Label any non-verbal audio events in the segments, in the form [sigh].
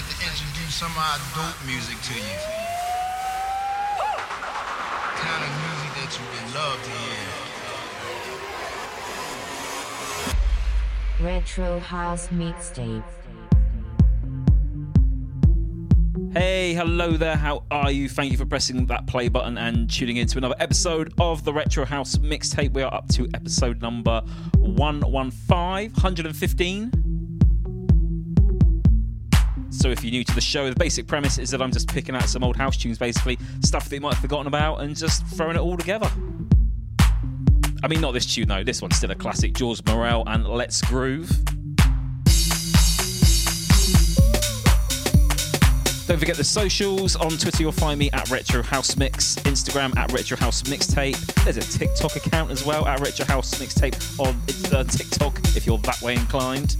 like to introduce some of our dope music to you. Kind of music that you would love to hear. Retro House Mixtape. Hey, hello there, how are you? Thank you for pressing that play button and tuning in to another episode of the Retro House Mixtape. We are up to episode number 115, 115. So, if you're new to the show, the basic premise is that I'm just picking out some old house tunes, basically, stuff that you might have forgotten about, and just throwing it all together. I mean, not this tune though, this one's still a classic George Morel and Let's Groove. Don't forget the socials. On Twitter, you'll find me at Retro House Mix, Instagram at Retro House Mixtape. There's a TikTok account as well at Retro House Mixtape on uh, TikTok if you're that way inclined.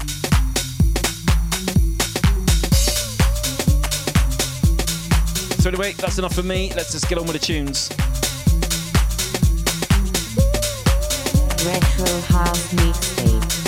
So anyway, that's enough for me. Let's just get on with the tunes. Retro House Mixtape.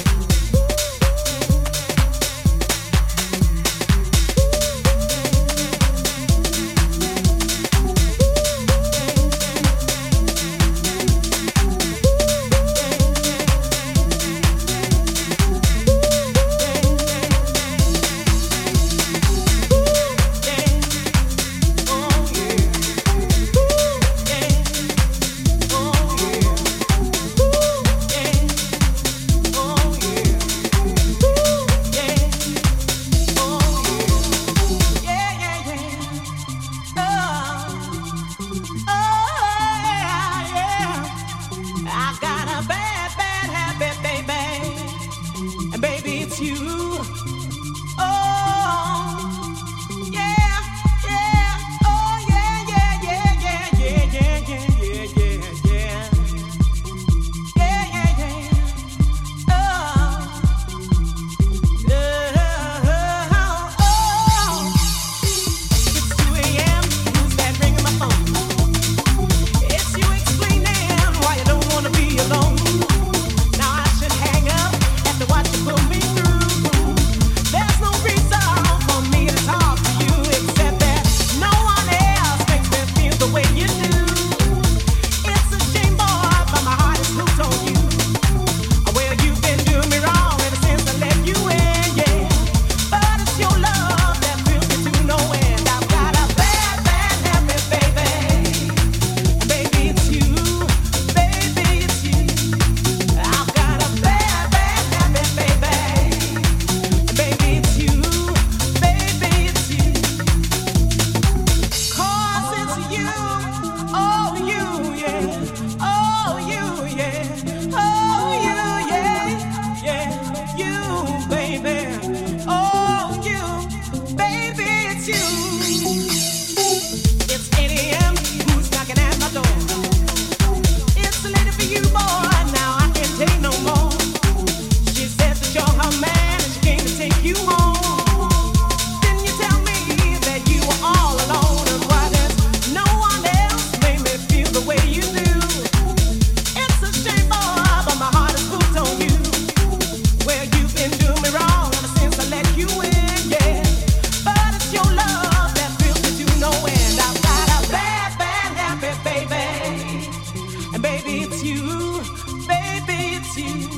Baby, it's you. Baby, it's you.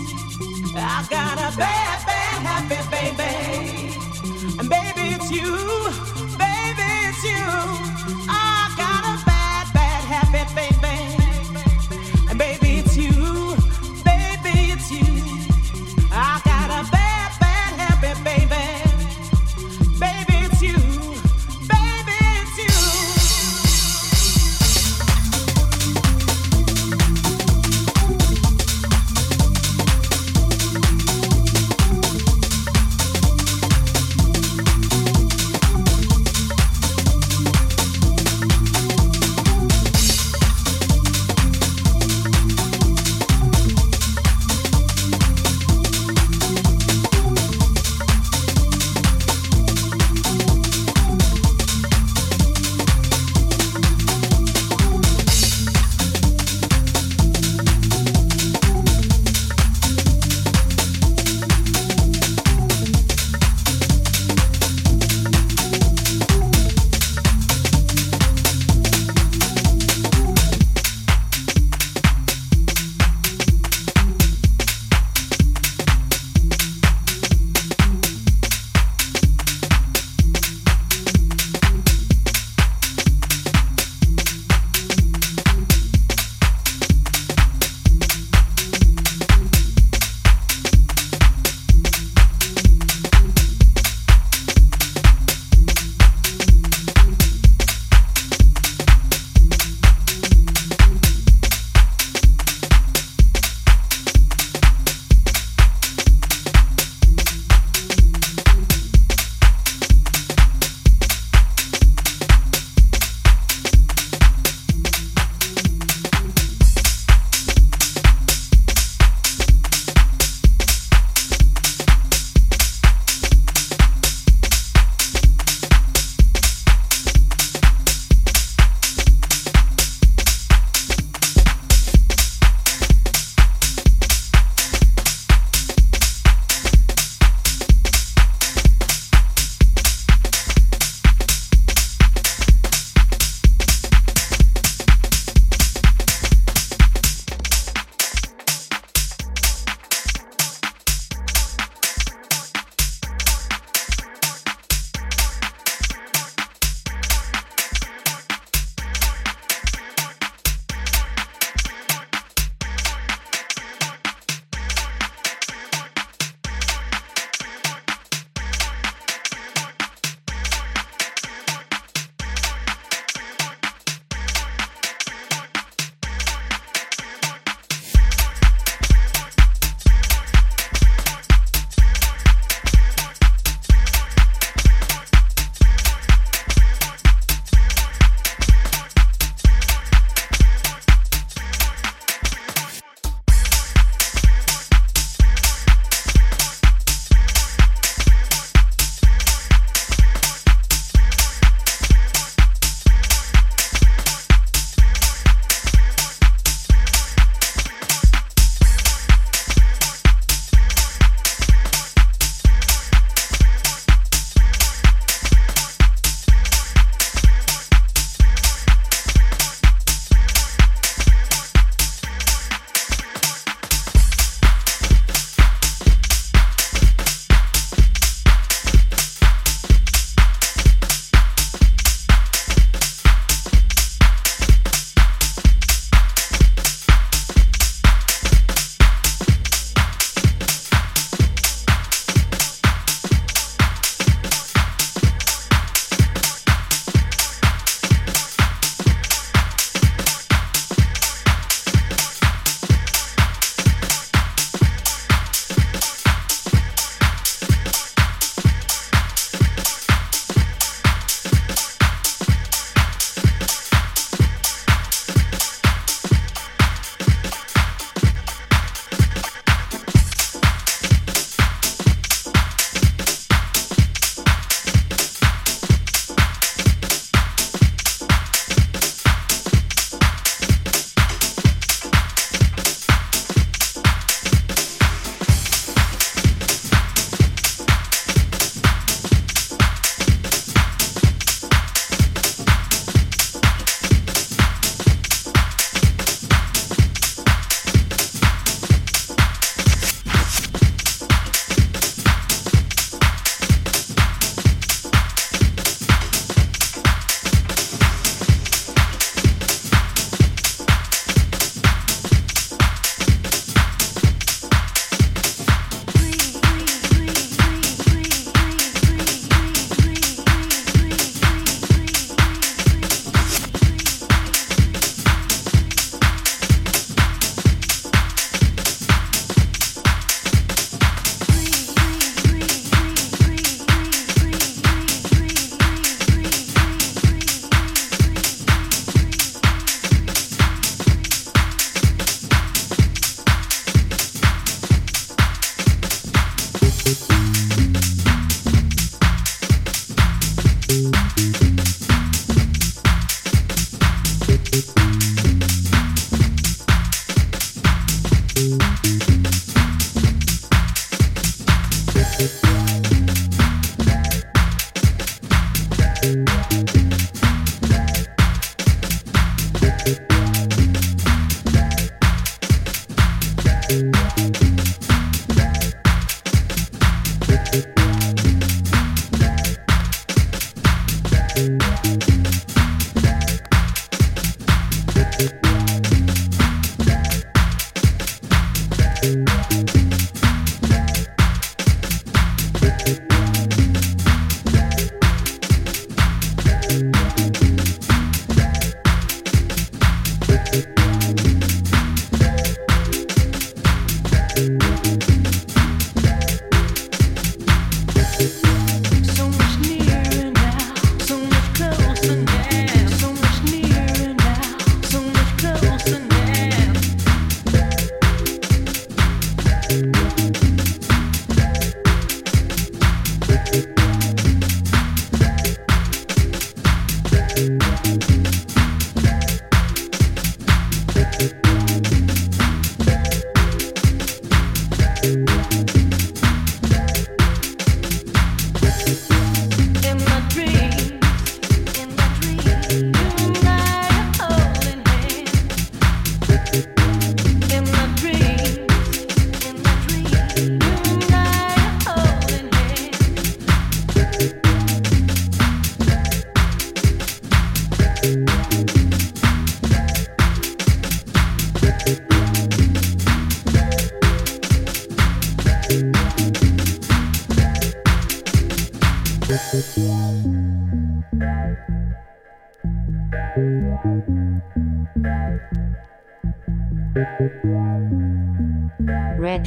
I got a bad, bad, happy baby. And baby, it's you. Baby, it's you.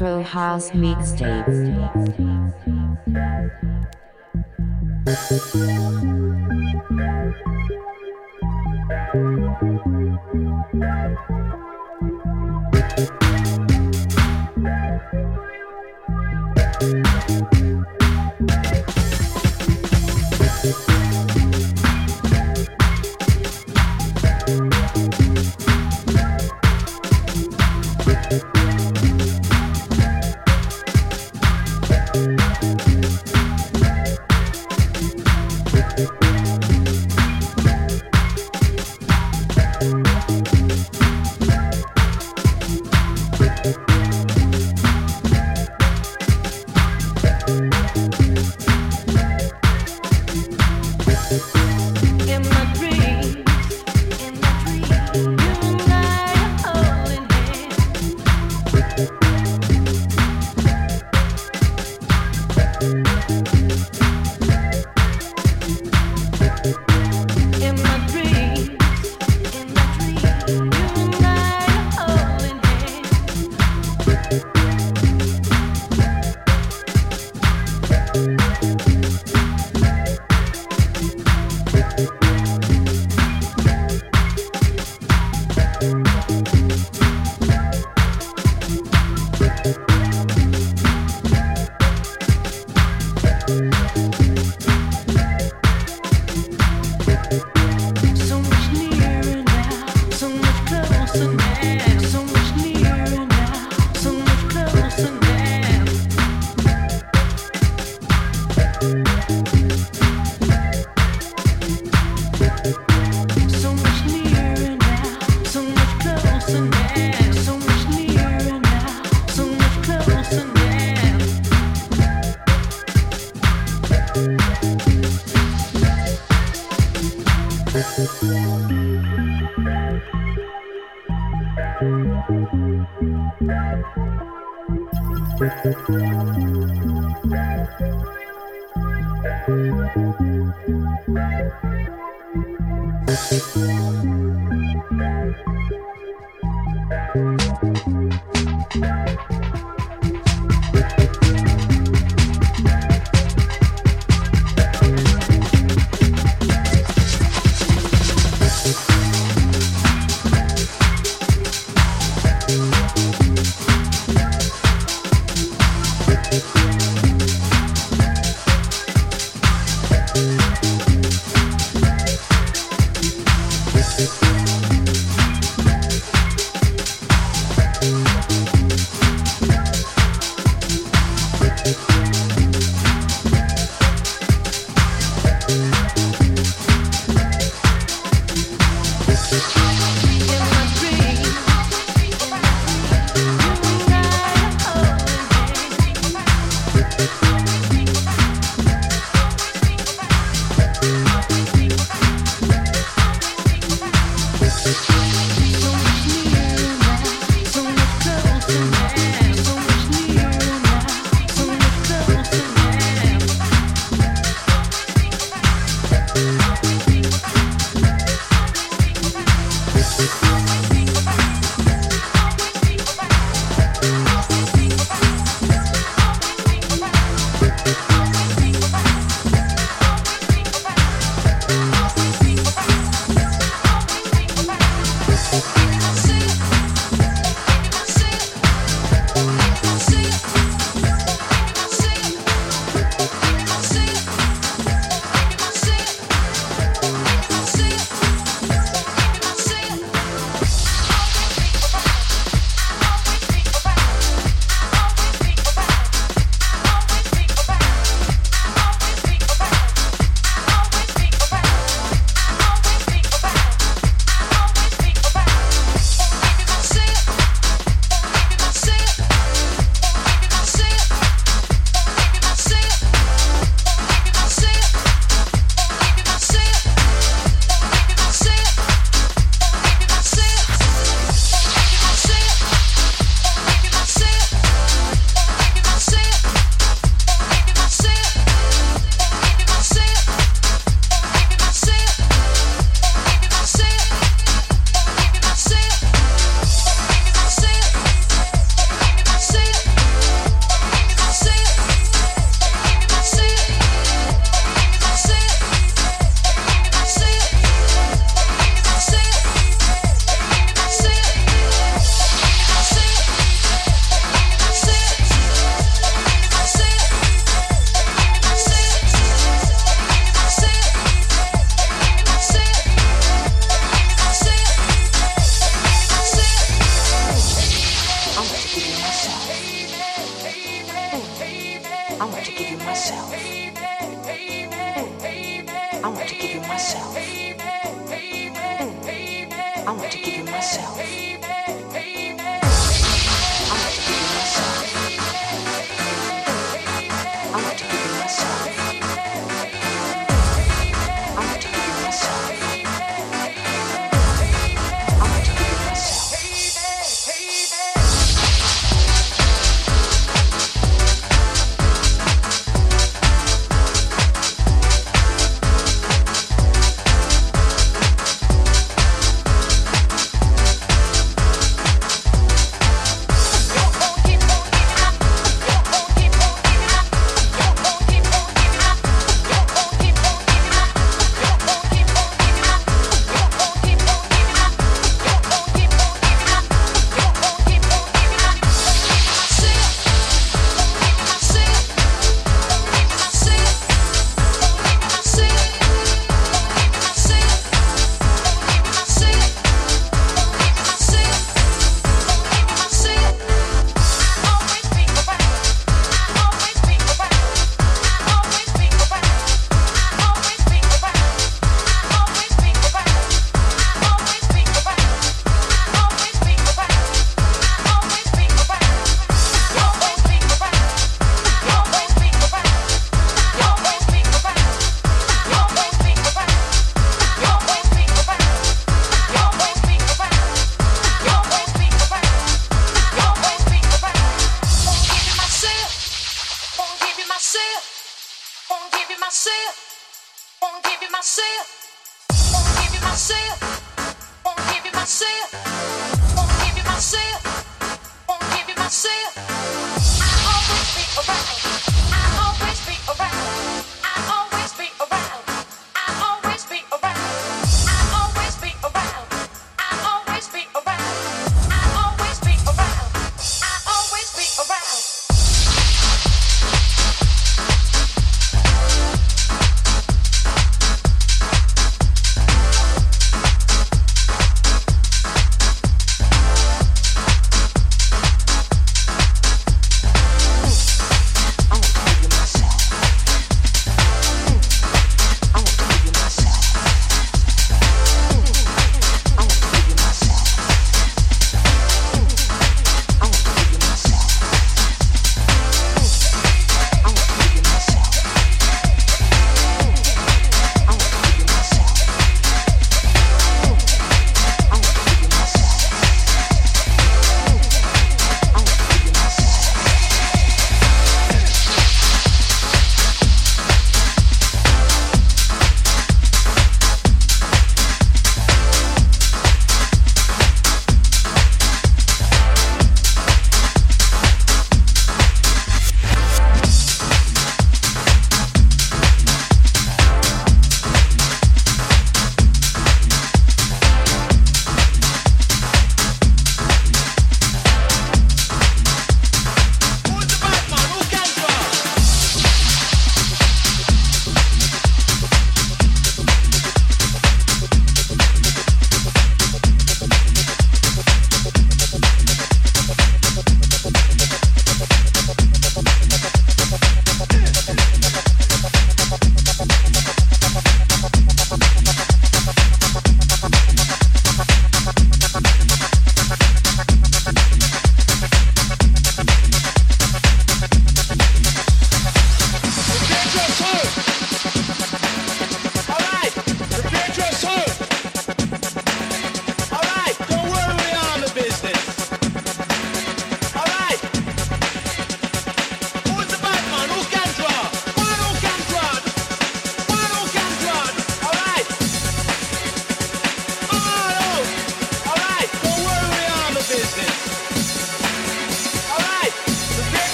Retro House Mixtape.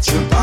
What gets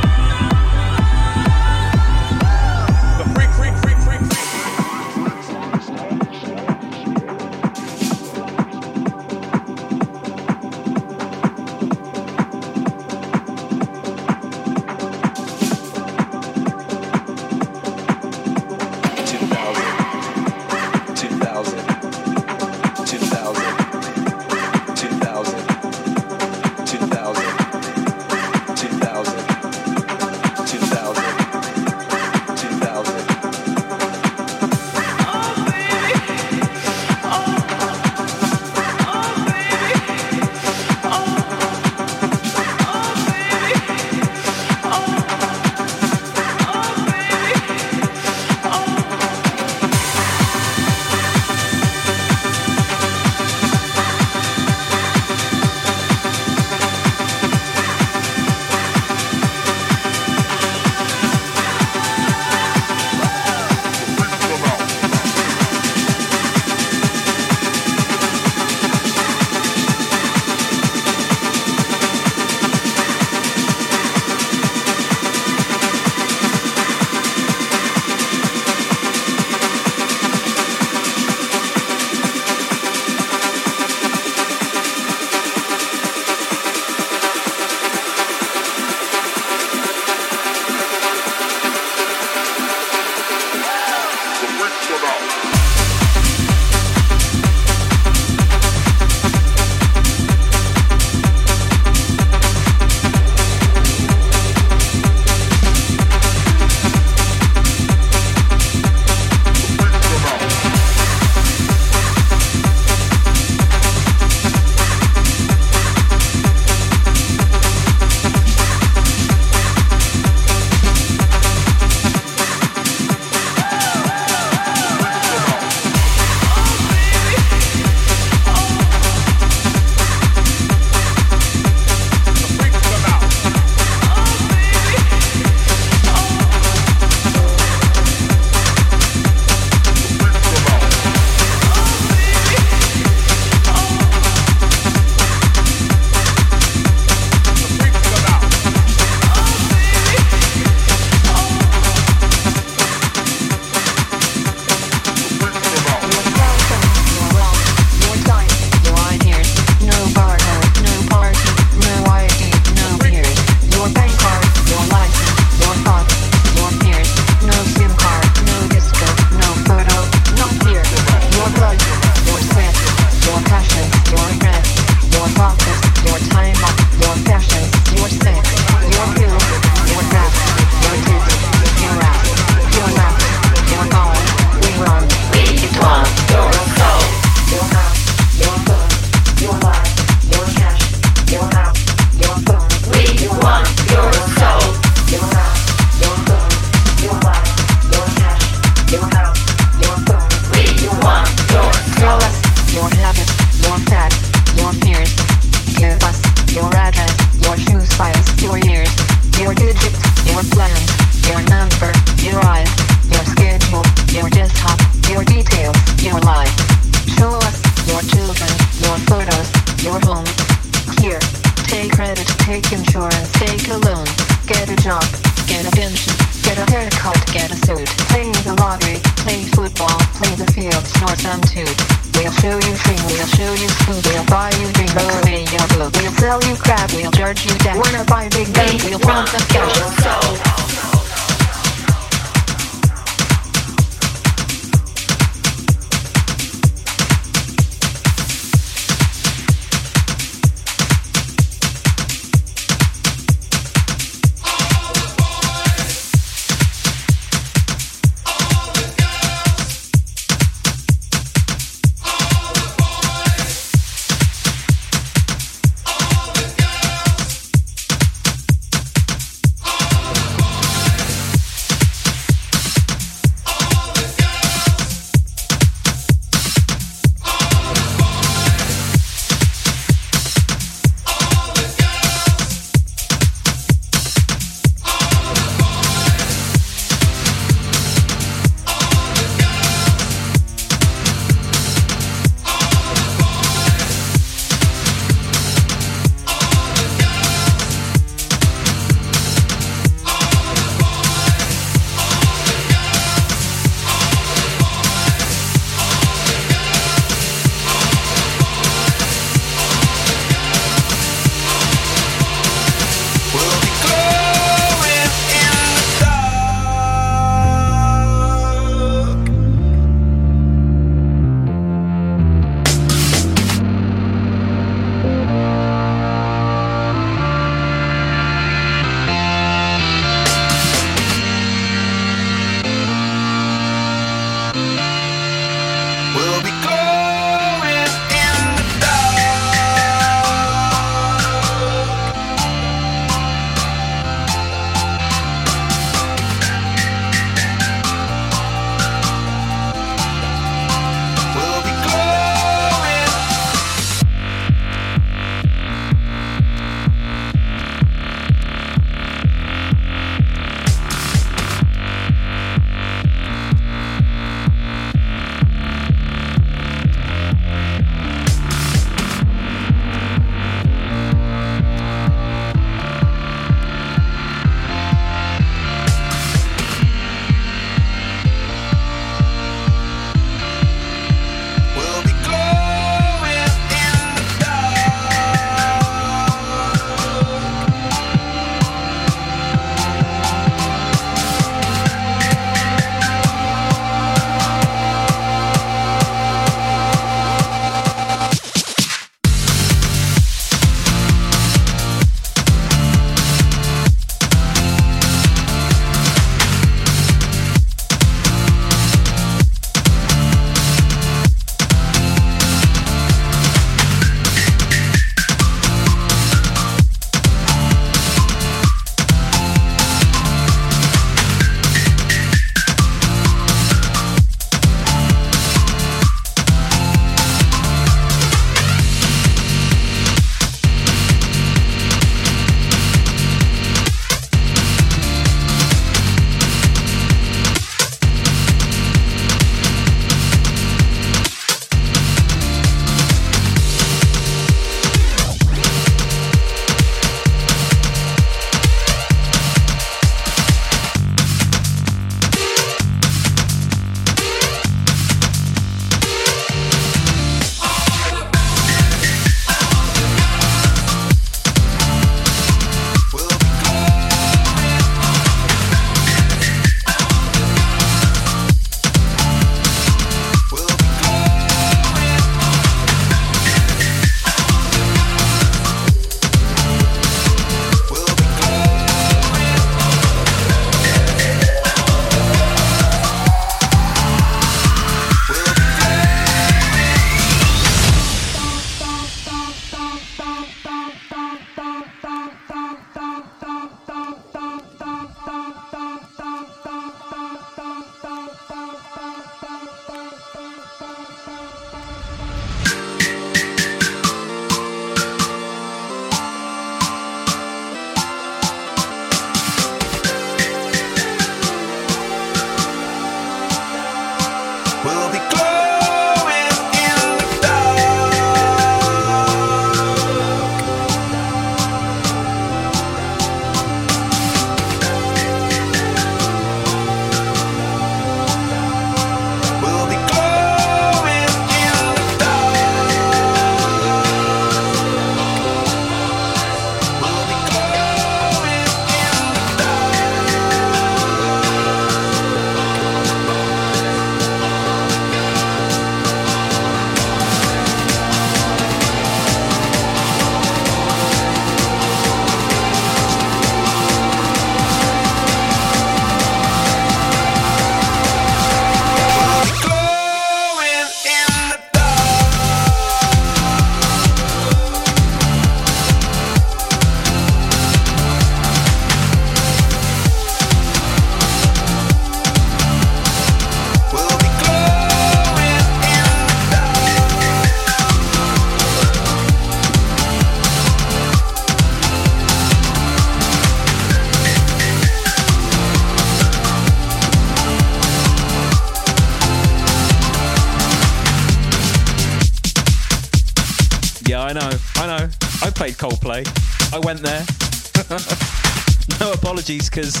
because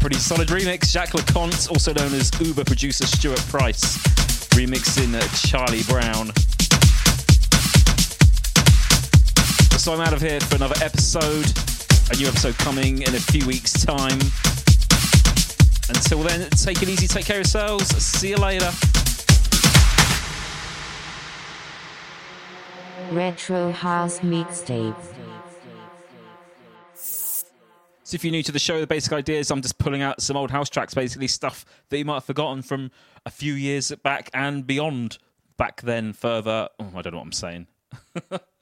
pretty solid remix. Jacques Lu Cont, also known as Uber producer Stuart Price, remixing Charlie Brown. So I'm out of here for another episode. A new episode coming in a few weeks' time. Until then, take it easy, take care of yourselves. See you later. Retro House Mixtape. So if you're new to the show, the basic idea is I'm just pulling out some old house tracks, basically stuff that you might have forgotten from a few years back and beyond. Back then, further. Oh, I don't know what I'm saying. [laughs]